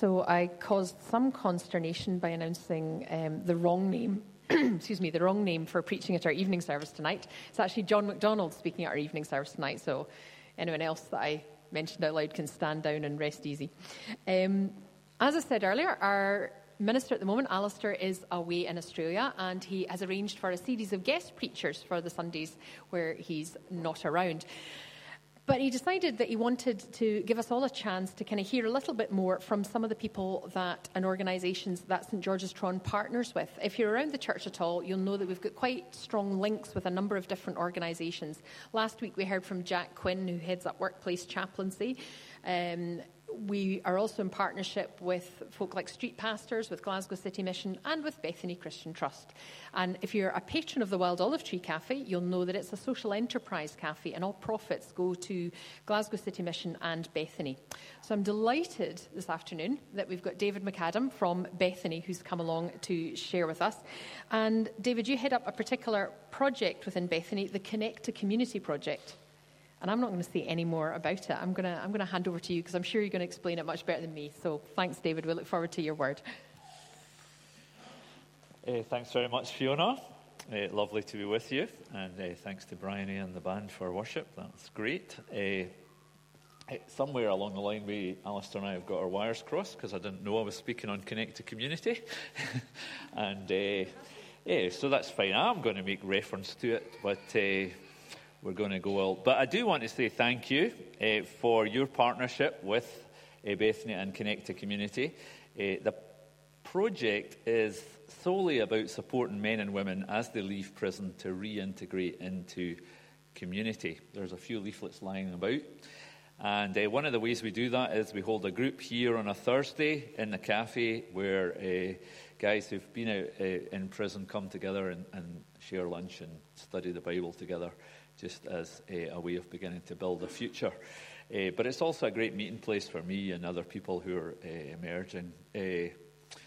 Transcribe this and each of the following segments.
So I caused some consternation by announcing um, the wrong name. excuse me, the wrong name for preaching at our evening service tonight. It's actually John MacDonald speaking at our evening service tonight. So anyone else that I mentioned out loud can stand down and rest easy. Um, as I said earlier, our minister at the moment, Alistair, is away in Australia and he has arranged for a series of guest preachers for the Sundays where he's not around. But he decided that he wanted to give us all a chance to kind of hear a little bit more from some of the people that and organisations that St George's Tron partners with. If you're around the church at all, you'll know that we've got quite strong links with a number of different organisations. Last week we heard from Jack Quinn, who heads up workplace chaplaincy. Um, we are also in partnership with folk like Street Pastors, with Glasgow City Mission, and with Bethany Christian Trust. And if you're a patron of the Wild Olive Tree Cafe, you'll know that it's a social enterprise cafe, and all profits go to Glasgow City Mission and Bethany. So I'm delighted this afternoon that we've got David McAdam from Bethany who's come along to share with us. And David, you head up a particular project within Bethany, the Connect to Community project. And I'm not going to say any more about it. I'm going to, I'm going to hand over to you because I'm sure you're going to explain it much better than me. So thanks, David. We look forward to your word. Uh, thanks very much, Fiona. Uh, lovely to be with you. And uh, thanks to Bryony and the band for worship. That's great. somewhere along the line, we, Alistair and I have got our wires crossed because I didn't know I was speaking on Connect to Community. and yeah, so that's fine. I'm going to make reference to it. But we're going to go out. But I do want to say thank you uh, for your partnership with uh, Bethany and Connect to Community. Uh, the project is solely about supporting men and women as they leave prison to reintegrate into community. There's a few leaflets lying about. And uh, one of the ways we do that is we hold a group here on a Thursday in the cafe where uh, guys who've been out uh, in prison come together and, and, share lunch and study the Bible together just as a, a way of beginning to build a future. Uh, but it's also a great meeting place for me and other people who are uh, emerging. Uh,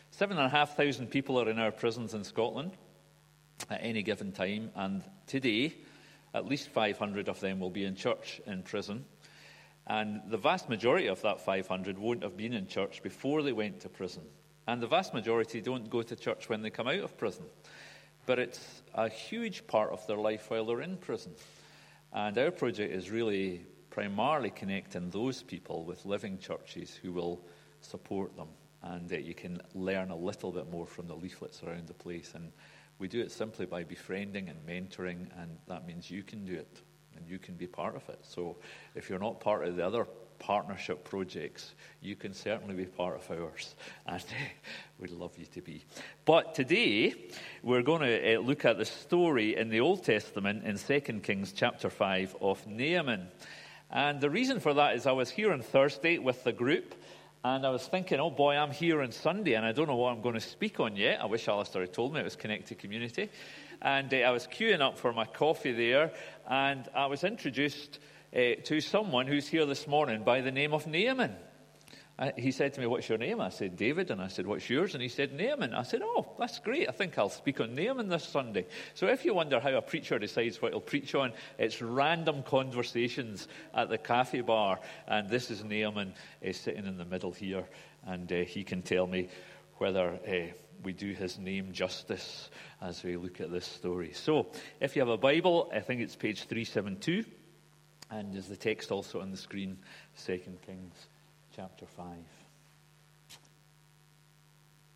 seven and a half thousand people are in our prisons in Scotland at any given time, and today, at least 500 of them will be in church in prison. And the vast majority of that 500 won't have been in church before they went to prison. And the vast majority don't go to church when they come out of prison. But it's a huge part of their life while they're in prison. And our project is really primarily connecting those people with living churches who will support them. And uh, you can learn a little bit more from the leaflets around the place. And we do it simply by befriending and mentoring, and that means you can do it and you can be part of it. So if you're not part of the other partnership projects, you can certainly be part of ours. And we'd love you to be. But today, we're going to uh, look at the story in the Old Testament in 2 Kings chapter 5 of Naaman. And the reason for that is I was here on Thursday with the group. And I was thinking, oh boy, I'm here on Sunday and I don't know what I'm going to speak on yet. I wish Alistair had told me it was Connect to Community. And uh, I was queuing up for my coffee there, and I was introduced uh, to someone who's here this morning by the name of Naaman. Uh, he said to me, What's your name? I said, David. And I said, What's yours? And he said, Naaman. I said, Oh, that's great. I think I'll speak on Naaman this Sunday. So if you wonder how a preacher decides what he'll preach on, it's random conversations at the cafe bar. And this is Naaman uh, sitting in the middle here. And uh, he can tell me whether uh, we do his name justice as we look at this story. So if you have a Bible, I think it's page 372. And is the text also on the screen, 2 Kings chapter 5.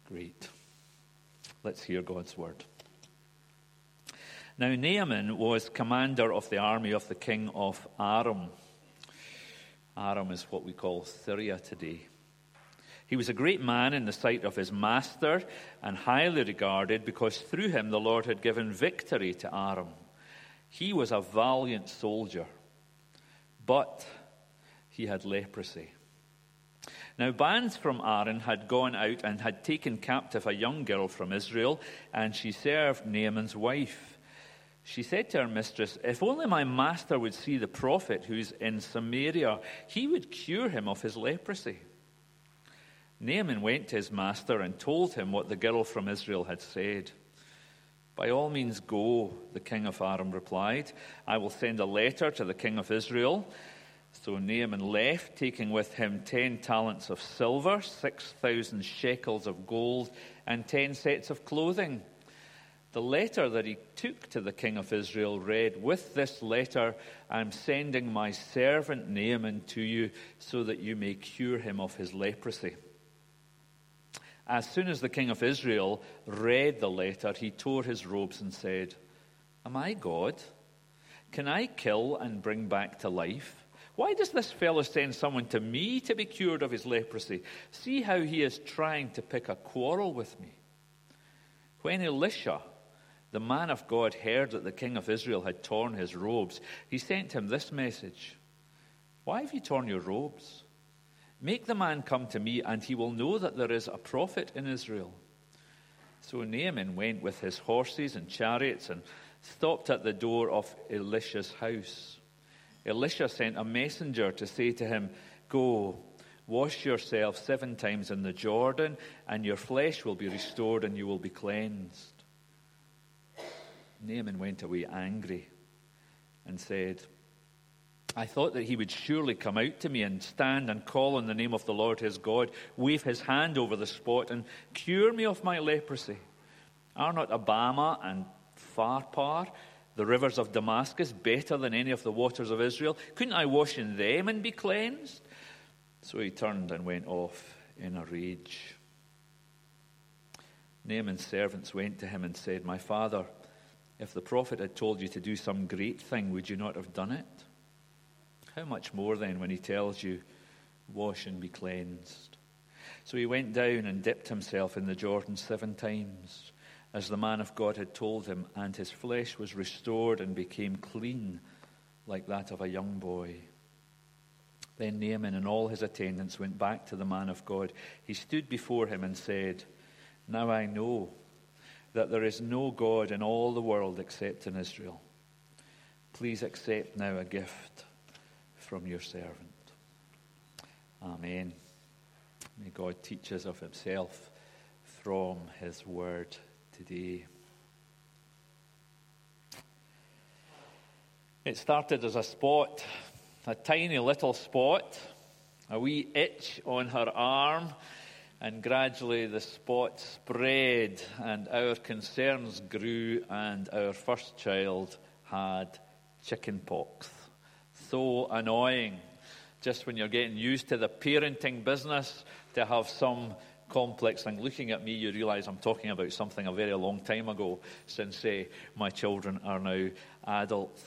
Great. Let's hear God's word. Now, Naaman was commander of the army of the king of Aram. Aram is what we call Syria today. He was a great man in the sight of his master and highly regarded because through him the Lord had given victory to Aram. He was a valiant soldier but he had leprosy. Now, bands from Aram had gone out and had taken captive a young girl from Israel, and she served Naaman's wife. She said to her mistress, If only my master would see the prophet who's in Samaria, he would cure him of his leprosy. Naaman went to his master and told him what the girl from Israel had said. By all means, go, the king of Aram replied. I will send a letter to the king of Israel. So Naaman left, taking with him ten talents of silver, six thousand shekels of gold, and ten sets of clothing. The letter that he took to the king of Israel read, With this letter I'm sending my servant Naaman to you so that you may cure him of his leprosy. As soon as the king of Israel read the letter, he tore his robes and said, Am I God? Can I kill and bring back to life? Why does this fellow send someone to me to be cured of his leprosy? See how he is trying to pick a quarrel with me. When Elisha, the man of God, heard that the king of Israel had torn his robes, he sent him this message Why have you torn your robes? Make the man come to me, and he will know that there is a prophet in Israel. So Naaman went with his horses and chariots and stopped at the door of Elisha's house. Elisha sent a messenger to say to him, Go, wash yourself seven times in the Jordan, and your flesh will be restored and you will be cleansed. Naaman went away angry and said, I thought that he would surely come out to me and stand and call on the name of the Lord his God, wave his hand over the spot, and cure me of my leprosy. Are not Abana and Pharpar the rivers of Damascus better than any of the waters of Israel? Couldn't I wash in them and be cleansed? So he turned and went off in a rage. Naaman's servants went to him and said, My father, if the prophet had told you to do some great thing, would you not have done it? How much more then when he tells you, Wash and be cleansed? So he went down and dipped himself in the Jordan seven times as the man of God had told him, and his flesh was restored and became clean like that of a young boy. Then Naaman and all his attendants went back to the man of God. He stood before him and said, Now I know that there is no God in all the world except in Israel. Please accept now a gift from your servant. Amen. May God teach us of himself from his word today. It started as a spot, a tiny little spot, a wee itch on her arm, and gradually the spot spread, and our concerns grew, and our first child had chicken pox. So annoying. Just when you're getting used to the parenting business, to have some complex thing. Looking at me, you realize I'm talking about something a very long time ago, since uh, my children are now adults.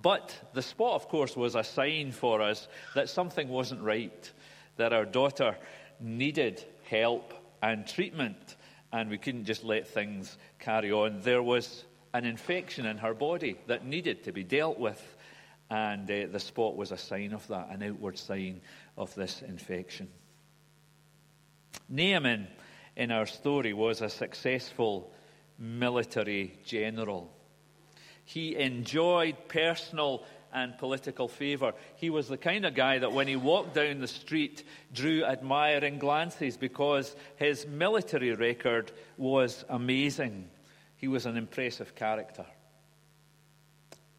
But the spot, of course, was a sign for us that something wasn't right, that our daughter needed help and treatment, and we couldn't just let things carry on. There was an infection in her body that needed to be dealt with, and uh, the spot was a sign of that, an outward sign of this infection. Naaman, in our story, was a successful military general. He enjoyed personal and political favor. He was the kind of guy that when he walked down the street drew admiring glances because his military record was amazing. He was an impressive character.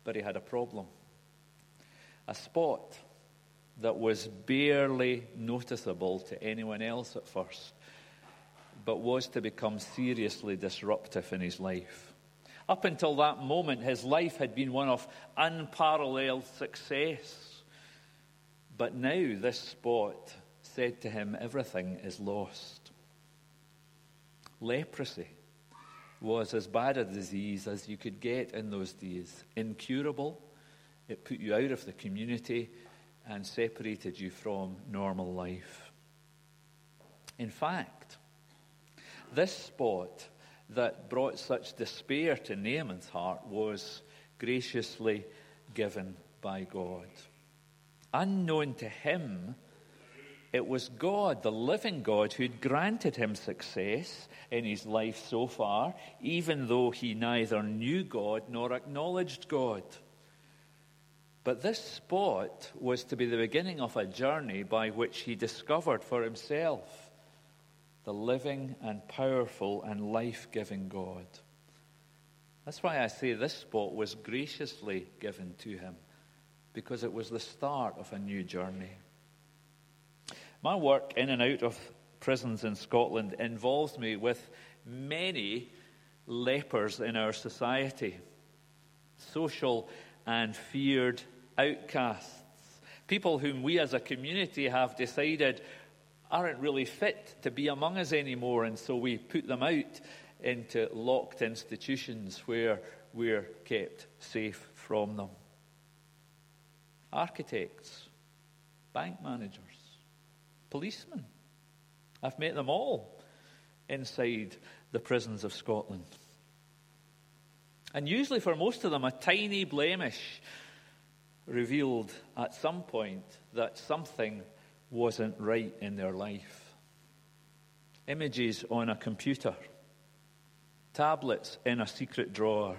But he had a problem. A spot that was barely noticeable to anyone else at first, but was to become seriously disruptive in his life. Up until that moment, his life had been one of unparalleled success. But now, this spot said to him, Everything is lost. Leprosy was as bad a disease as you could get in those days, incurable. It put you out of the community and separated you from normal life. In fact, this spot that brought such despair to Naaman's heart was graciously given by God. Unknown to him, it was God, the living God, who'd granted him success in his life so far, even though he neither knew God nor acknowledged God. But this spot was to be the beginning of a journey by which he discovered for himself the living and powerful and life giving God. That's why I say this spot was graciously given to him because it was the start of a new journey. My work in and out of prisons in Scotland involves me with many lepers in our society, social and feared outcasts, people whom we as a community have decided aren't really fit to be among us anymore, and so we put them out into locked institutions where we're kept safe from them. Architects, bank managers, policemen. I've met them all inside the prisons of Scotland. And usually, for most of them, a tiny blemish revealed at some point that something wasn't right in their life. Images on a computer, tablets in a secret drawer,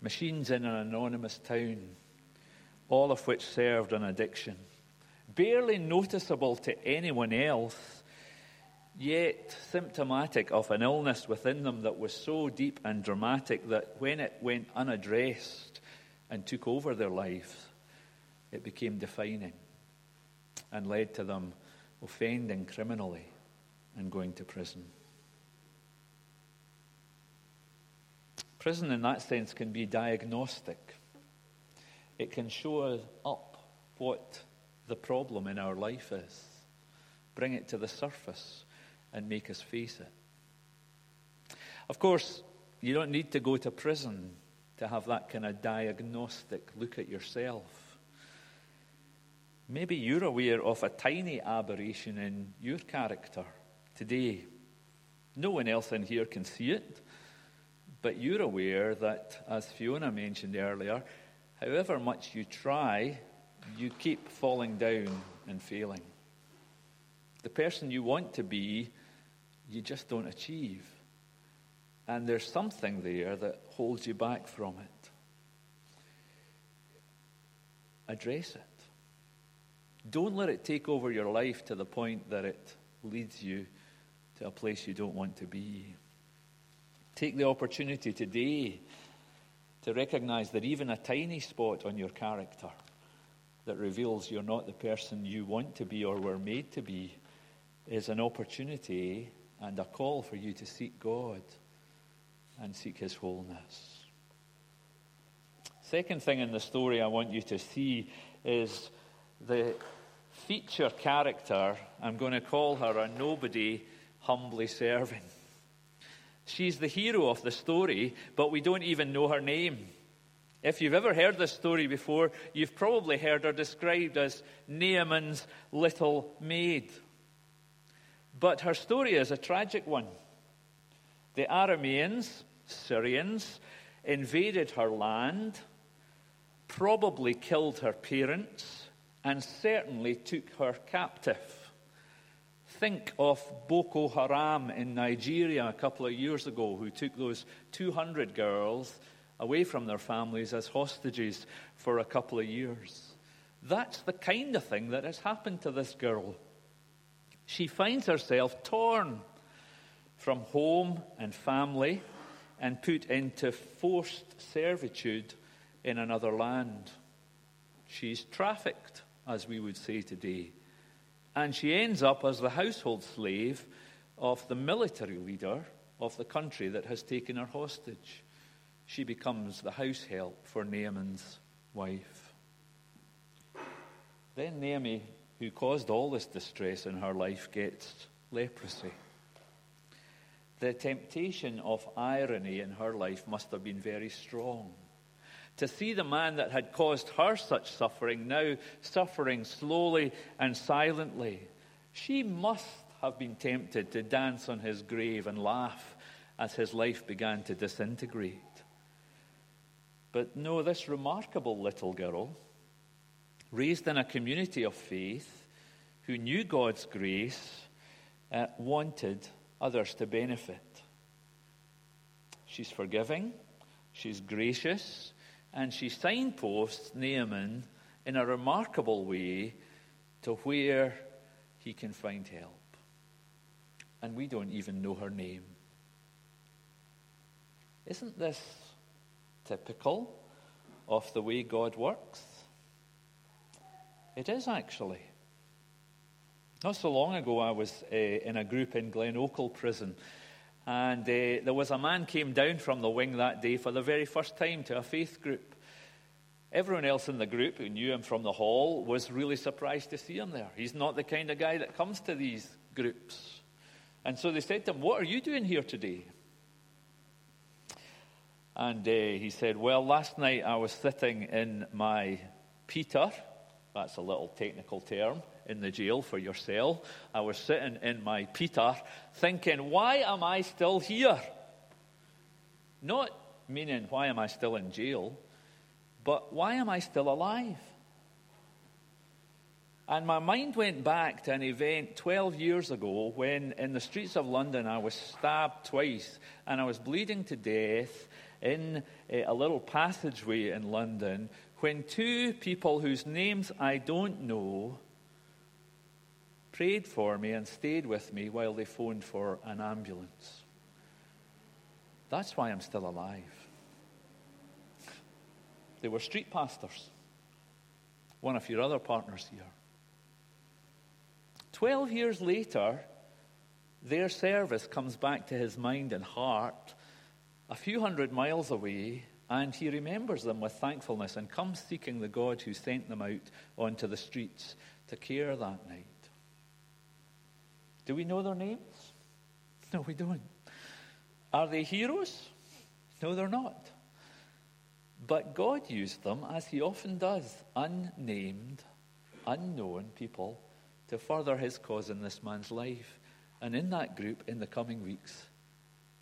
machines in an anonymous town, all of which served an addiction. Barely noticeable to anyone else, yet symptomatic of an illness within them that was so deep and dramatic that when it went unaddressed and took over their lives, it became defining and led to them offending criminally and going to prison. Prison, in that sense, can be diagnostic. It can show up what the problem in our life is, bring it to the surface, and make us face it. Of course, you don't need to go to prison to have that kind of diagnostic look at yourself. Maybe you're aware of a tiny aberration in your character today. No one else in here can see it, but you're aware that, as Fiona mentioned earlier, however much you try, you keep falling down and failing. The person you want to be, you just don't achieve. And there's something there that holds you back from it. Address it. Don't let it take over your life to the point that it leads you to a place you don't want to be. Take the opportunity today to recognize that even a tiny spot on your character that reveals you're not the person you want to be or were made to be is an opportunity and a call for you to seek God and seek His wholeness. Second thing in the story I want you to see is the feature character, I'm going to call her a nobody humbly serving. She's the hero of the story, but we don't even know her name. If you've ever heard this story before, you've probably heard her described as Naaman's little maid. But her story is a tragic one. The Arameans, Syrians, invaded her land, probably killed her parents, and certainly took her captive. Think of Boko Haram in Nigeria a couple of years ago, who took those 200 girls away from their families as hostages for a couple of years. That's the kind of thing that has happened to this girl. She finds herself torn from home and family and put into forced servitude in another land. She's trafficked as we would say today. And she ends up as the household slave of the military leader of the country that has taken her hostage. She becomes the house help for Naaman's wife. Then Naaman, who caused all this distress in her life, gets leprosy. The temptation of irony in her life must have been very strong to see the man that had caused her such suffering now suffering slowly and silently. She must have been tempted to dance on his grave and laugh as his life began to disintegrate. But no, this remarkable little girl, raised in a community of faith, who knew God's grace, uh, wanted others to benefit. She's forgiving, she's gracious, and she signposts Naaman in a remarkable way to where he can find help. And we don't even know her name. Isn't this typical of the way God works? It is actually. Not so long ago, I was uh, in a group in Glenochil prison, and uh, there was a man came down from the wing that day for the very first time to a faith group. Everyone else in the group who knew him from the hall was really surprised to see him there. He's not the kind of guy that comes to these groups. And so they said to him, What are you doing here today? And uh, he said, Well, last night I was sitting in my Peter, that's a little technical term in the jail for your cell. I was sitting in my Peter thinking, Why am I still here? Not meaning, Why am I still in jail? But why am I still alive? And my mind went back to an event 12 years ago when, in the streets of London, I was stabbed twice and I was bleeding to death in eh, a little passageway in London when two people whose names I don't know prayed for me and stayed with me while they phoned for an ambulance. That's why I'm still alive. They were street pastors, one of your other partners here. Twelve years later, their service comes back to his mind and heart a few hundred miles away, and he remembers them with thankfulness and comes seeking the God who sent them out onto the streets to care that night. Do we know their names? No, we don't. Are they heroes? No, they're not. But God used them, as He often does, unnamed, unknown people to further His cause in this man's life. And in that group, in the coming weeks,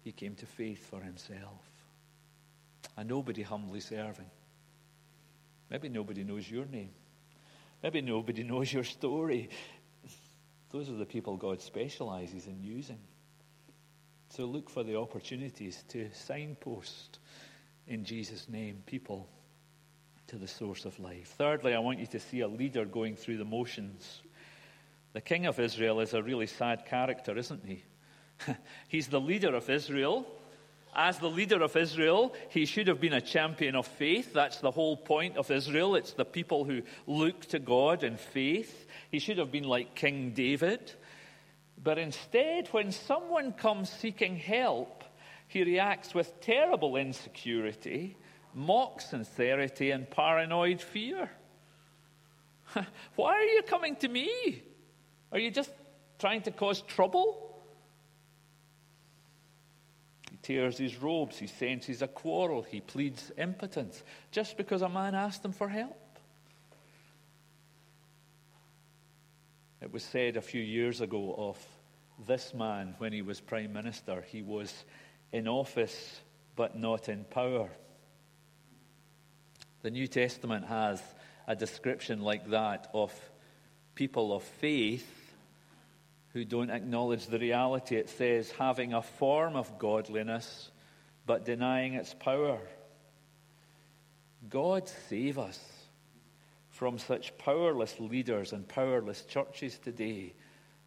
he came to faith for himself. And nobody humbly serving. Maybe nobody knows your name. Maybe nobody knows your story. Those are the people God specializes in using. So look for the opportunities to signpost in Jesus' name people to the source of life. Thirdly, I want you to see a leader going through the motions. The king of Israel is a really sad character, isn't he? He's the leader of Israel. As the leader of Israel, he should have been a champion of faith. That's the whole point of Israel. It's the people who look to God in faith. He should have been like King David. But instead, when someone comes seeking help, he reacts with terrible insecurity, mock sincerity, and paranoid fear. Why are you coming to me? Are you just trying to cause trouble? He tears his robes, he senses a quarrel, he pleads impotence just because a man asked him for help. It was said a few years ago of this man when he was Prime Minister, he was in office but not in power. The New Testament has a description like that of people of faith who don't acknowledge the reality. It says, having a form of godliness but denying its power. God save us from such powerless leaders and powerless churches today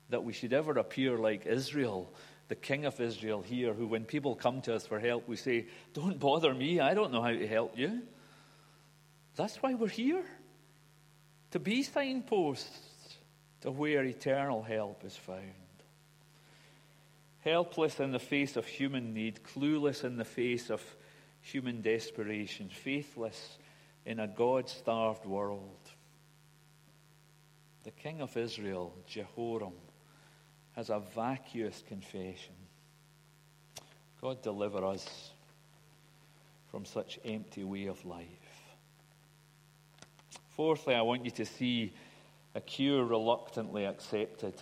that we should ever appear like Israel the King of Israel here, who, when people come to us for help, we say, Don't bother me, I don't know how to help you. That's why we're here to be signposts to where eternal help is found. Helpless in the face of human need, clueless in the face of human desperation, faithless in a God starved world. The King of Israel, Jehoram, has a vacuous confession. God, deliver us from such empty way of life. Fourthly, I want you to see a cure reluctantly accepted.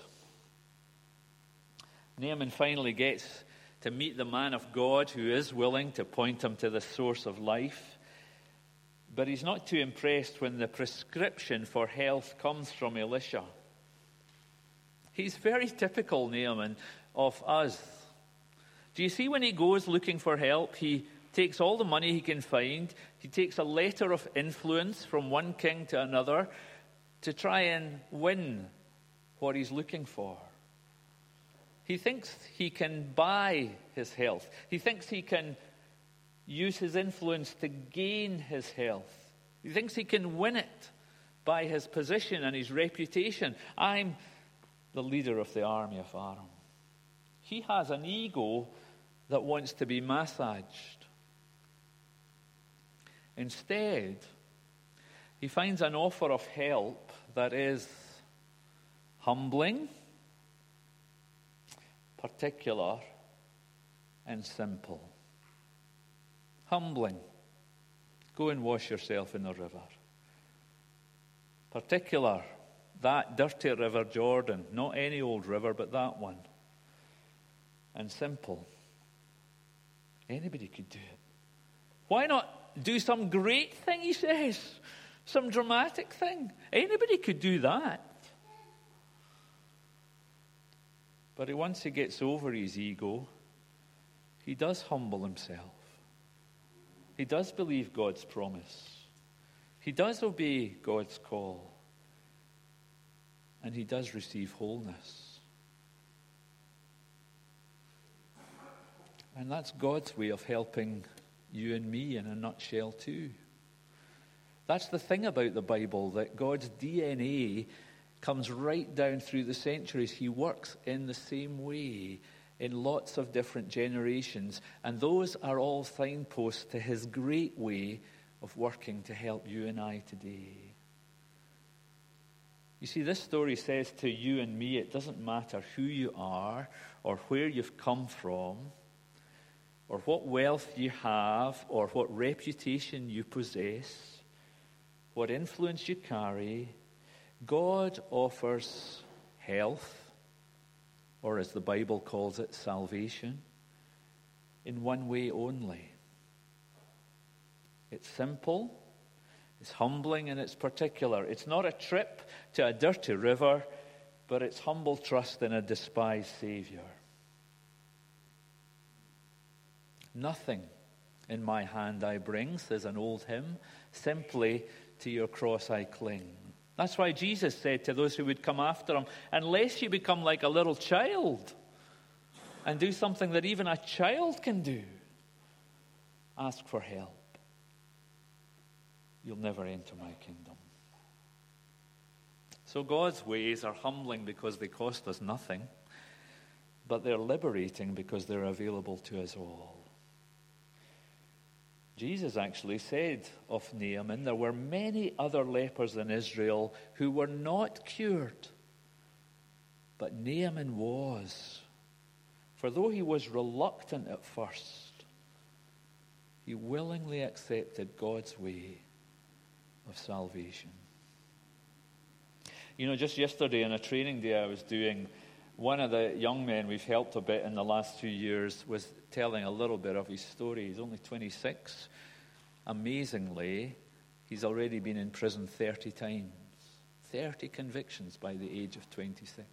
Naaman finally gets to meet the man of God who is willing to point him to the source of life. But he's not too impressed when the prescription for health comes from Elisha. He's very typical, Naaman, of us. Do you see when he goes looking for help, he takes all the money he can find, he takes a letter of influence from one king to another to try and win what he's looking for. He thinks he can buy his health. He thinks he can use his influence to gain his health. He thinks he can win it by his position and his reputation. I'm the leader of the army of Aram. He has an ego that wants to be massaged. Instead, he finds an offer of help that is humbling, particular, and simple. Humbling. Go and wash yourself in the river. Particular, that dirty river Jordan, not any old river, but that one. And simple. Anybody could do it. Why not do some great thing, he says? Some dramatic thing. Anybody could do that. But once he gets over his ego, he does humble himself. He does believe God's promise. He does obey God's call. And he does receive wholeness. And that's God's way of helping you and me in a nutshell, too. That's the thing about the Bible, that God's DNA comes right down through the centuries. He works in the same way in lots of different generations, and those are all signposts to his great way of working to help you and I today. You see, this story says to you and me it doesn't matter who you are or where you've come from or what wealth you have or what reputation you possess, what influence you carry. God offers health, or as the Bible calls it, salvation, in one way only. It's simple, it's humbling, and it's particular. It's not a trip to a dirty river, but it's humble trust in a despised Savior. Nothing in my hand I bring, says an old hymn, simply to your cross I cling. That's why Jesus said to those who would come after him, unless you become like a little child and do something that even a child can do, ask for help. You'll never enter my kingdom. So God's ways are humbling because they cost us nothing, but they're liberating because they're available to us all. Jesus actually said of Naaman, there were many other lepers in Israel who were not cured, but Naaman was. For though he was reluctant at first, he willingly accepted God's way of salvation. You know, just yesterday in a training day I was doing, one of the young men we've helped a bit in the last two years was telling a little bit of his story. He's only 26. Amazingly, he's already been in prison 30 times. 30 convictions by the age of 26.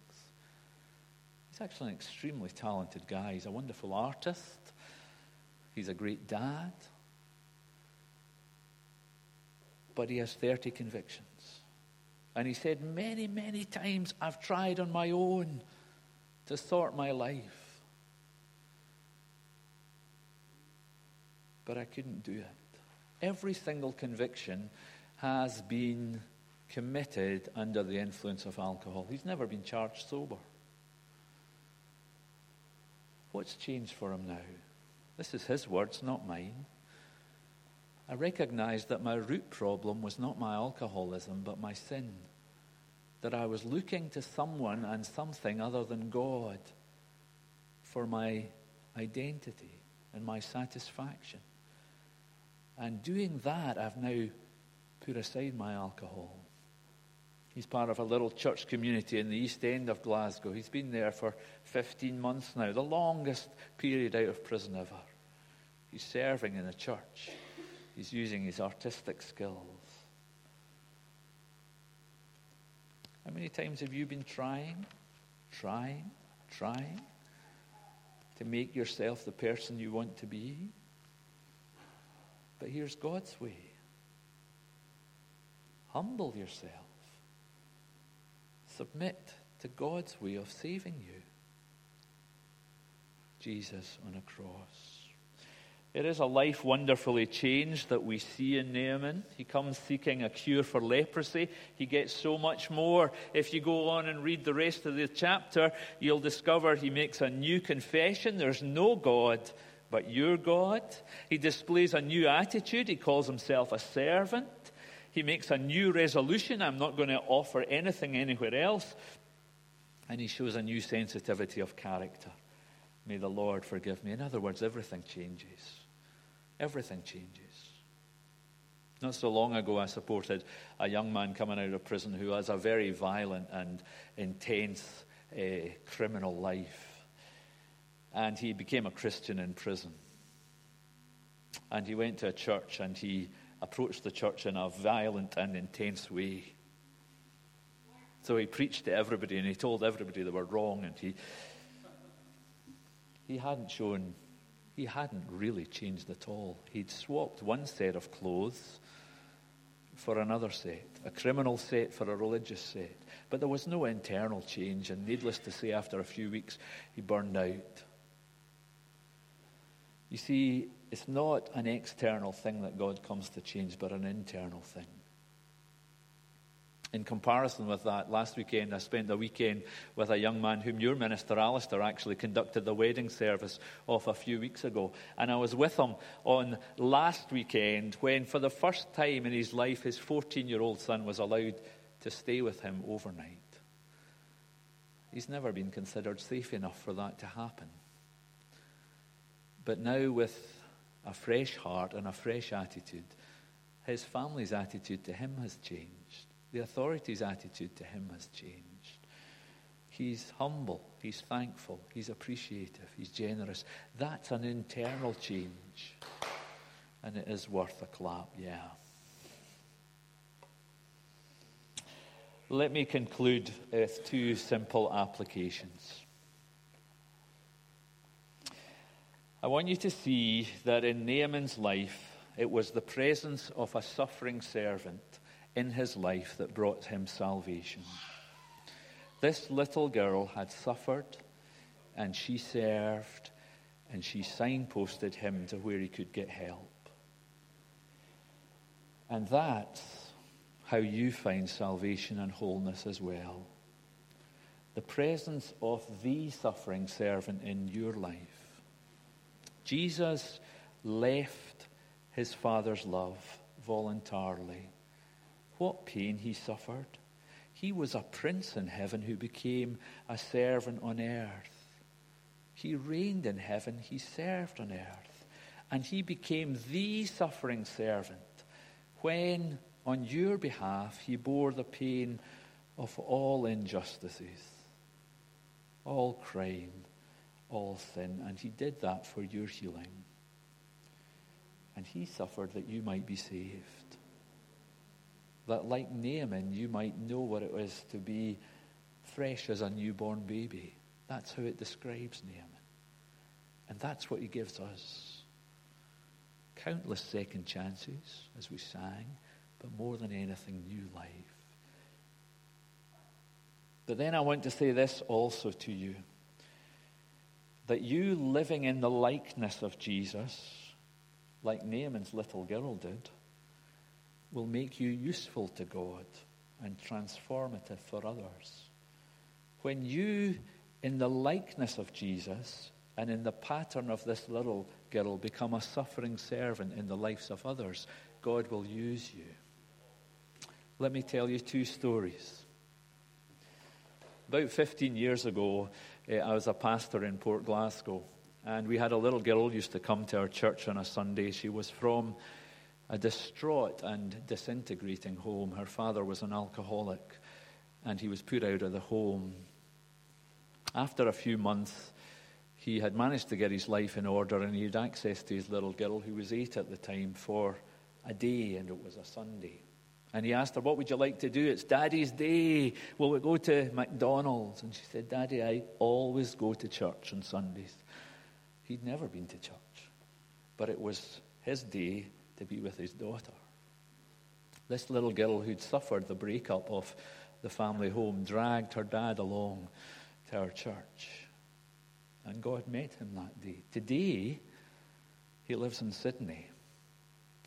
He's actually an extremely talented guy. He's a wonderful artist. He's a great dad. But he has 30 convictions. And he said, Many, many times I've tried on my own to sort my life. But I couldn't do it. Every single conviction has been committed under the influence of alcohol. He's never been charged sober. What's changed for him now? This is his words, not mine. I recognized that my root problem was not my alcoholism, but my sin. That I was looking to someone and something other than God for my identity and my satisfaction. And doing that, I've now put aside my alcohol. He's part of a little church community in the east end of Glasgow. He's been there for 15 months now, the longest period out of prison ever. He's serving in a church. He's using his artistic skills. How many times have you been trying, trying, trying to make yourself the person you want to be? But here's God's way humble yourself, submit to God's way of saving you. Jesus on a cross. It is a life wonderfully changed that we see in Naaman. He comes seeking a cure for leprosy. He gets so much more. If you go on and read the rest of the chapter, you'll discover he makes a new confession. There's no God but your God. He displays a new attitude. He calls himself a servant. He makes a new resolution I'm not going to offer anything anywhere else. And he shows a new sensitivity of character. May the Lord forgive me. In other words, everything changes. Everything changes. Not so long ago, I supported a young man coming out of prison who has a very violent and intense uh, criminal life. And he became a Christian in prison. And he went to a church and he approached the church in a violent and intense way. So he preached to everybody and he told everybody they were wrong and he, he hadn't shown he hadn't really changed at all. He'd swapped one set of clothes for another set, a criminal set for a religious set. But there was no internal change, and needless to say, after a few weeks, he burned out. You see, it's not an external thing that God comes to change, but an internal thing in comparison with that, last weekend I spent a weekend with a young man whom your minister, Alistair, actually conducted the wedding service of a few weeks ago. And I was with him on last weekend when, for the first time in his life, his 14 year old son was allowed to stay with him overnight. He's never been considered safe enough for that to happen. But now, with a fresh heart and a fresh attitude, his family's attitude to him has changed. The authority's attitude to him has changed. He's humble, he's thankful, he's appreciative, he's generous. That's an internal change. And it is worth a clap, yeah. Let me conclude with two simple applications. I want you to see that in Naaman's life, it was the presence of a suffering servant in his life that brought him salvation. This little girl had suffered and she served and she signposted him to where he could get help. And that's how you find salvation and wholeness as well. The presence of the suffering servant in your life. Jesus left his Father's love voluntarily what pain he suffered. He was a prince in heaven who became a servant on earth. He reigned in heaven, he served on earth, and he became the suffering servant when, on your behalf, he bore the pain of all injustices, all crime, all sin, and he did that for your healing. And he suffered that you might be saved that, like Naaman, you might know what it was to be fresh as a newborn baby. That's how it describes Naaman. And that's what he gives us. Countless second chances, as we sang, but more than anything, new life. But then I want to say this also to you that you living in the likeness of Jesus, like Naaman's little girl did, will make you useful to God and transformative for others. When you, in the likeness of Jesus and in the pattern of this little girl, become a suffering servant in the lives of others, God will use you. Let me tell you two stories. About 15 years ago, eh, I was a pastor in Port Glasgow, and we had a little girl used to come to our church on a Sunday. She was from a distraught and disintegrating home. Her father was an alcoholic and he was put out of the home. After a few months, he had managed to get his life in order and he had access to his little girl, who was eight at the time, for a day, and it was a Sunday. And he asked her, What would you like to do? It's Daddy's day. Will we go to McDonald's? And she said, Daddy, I always go to church on Sundays. He'd never been to church, but it was his day to be with his daughter. This little girl who'd suffered the breakup of the family home dragged her dad along to our church. And God met him that day. Today, He lives in Sydney.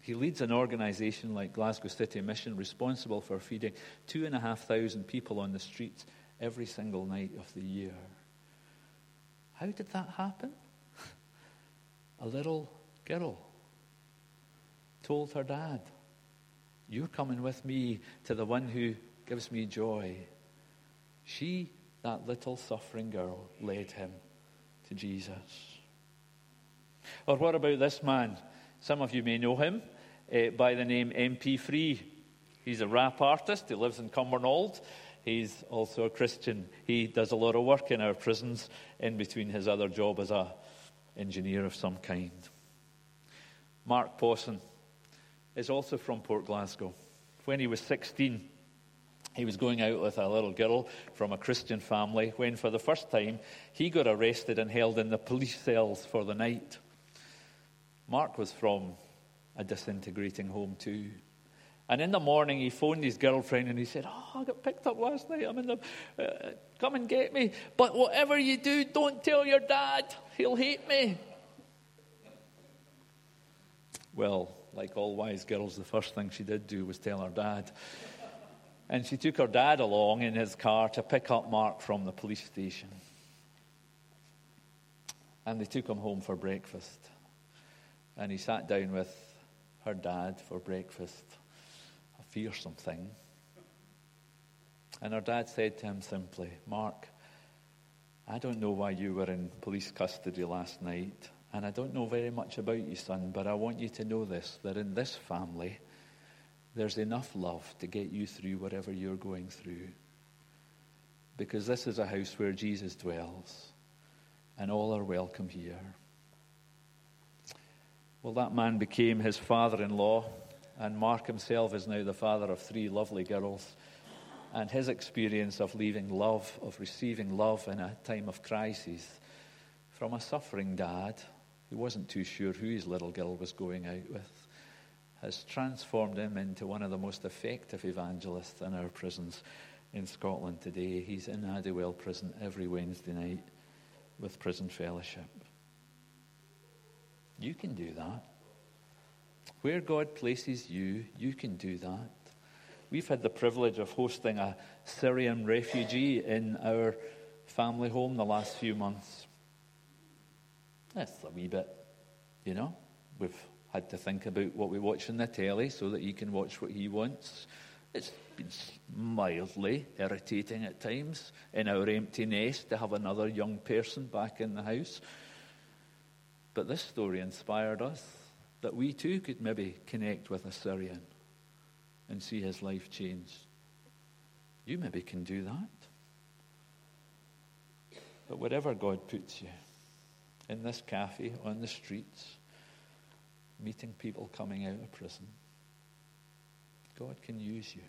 He leads an organization like Glasgow City Mission responsible for feeding two and a half thousand people on the streets every single night of the year. How did that happen? A little girl told her dad, You're coming with me to the one who gives me joy. She, that little suffering girl, led him to Jesus. Or what about this man? Some of you may know him uh, by the name MP3. He's a rap artist. He lives in Cumbernauld. He's also a Christian. He does a lot of work in our prisons in between his other job as an engineer of some kind. Mark Pawson is also from Port Glasgow. When he was 16, he was going out with a little girl from a Christian family when, for the first time, he got arrested and held in the police cells for the night. Mark was from a disintegrating home, too. And in the morning, he phoned his girlfriend and he said, Oh, I got picked up last night. I'm in the. Uh, come and get me. But whatever you do, don't tell your dad. He'll hate me. Well, like all wise girls, the first thing she did do was tell her dad. And she took her dad along in his car to pick up Mark from the police station. And they took him home for breakfast. And he sat down with her dad for breakfast a fearsome thing. And her dad said to him simply, Mark, I don't know why you were in police custody last night, and I don't know very much about you, son, but I want you to know this that in this family, there's enough love to get you through whatever you're going through. Because this is a house where Jesus dwells, and all are welcome here. Well, that man became his father in law and Mark himself is now the father of three lovely girls. And his experience of leaving love, of receiving love in a time of crisis from a suffering dad who wasn't too sure who his little girl was going out with, has transformed him into one of the most effective evangelists in our prisons in Scotland today. He's in Addiewell prison every Wednesday night with prison fellowship. You can do that. Where God places you, you can do that. We've had the privilege of hosting a Syrian refugee in our family home the last few months. That's a wee bit, you know. We've had to think about what we watch on the telly so that he can watch what he wants. It's been mildly irritating at times in our empty nest to have another young person back in the house. But this story inspired us that we too could maybe connect with a Syrian and see his life change. You maybe can do that. But wherever God puts you, in this cafe, on the streets, meeting people coming out of prison, God can use you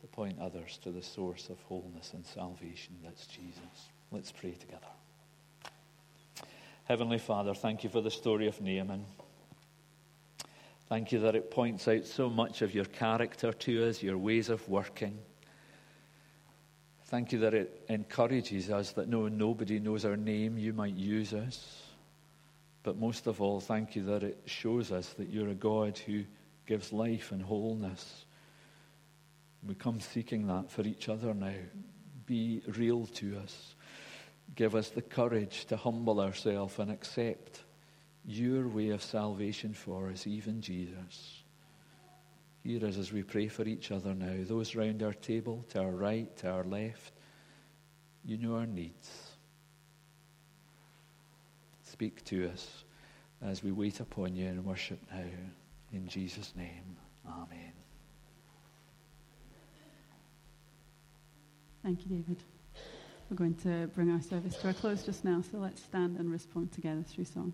to point others to the source of wholeness and salvation that's Jesus. Let's pray together. Heavenly Father, thank you for the story of Naaman. Thank you that it points out so much of your character to us, your ways of working. Thank you that it encourages us that no, nobody knows our name, you might use us. But most of all, thank you that it shows us that you're a God who gives life and wholeness. We come seeking that for each other now. Be real to us. Give us the courage to humble ourselves and accept your way of salvation for us, even Jesus. Hear us as we pray for each other now. Those round our table, to our right, to our left, you know our needs. Speak to us as we wait upon you and worship now. In Jesus' name, Amen. Thank you, David. We're going to bring our service to a close just now, so let's stand and respond together through song.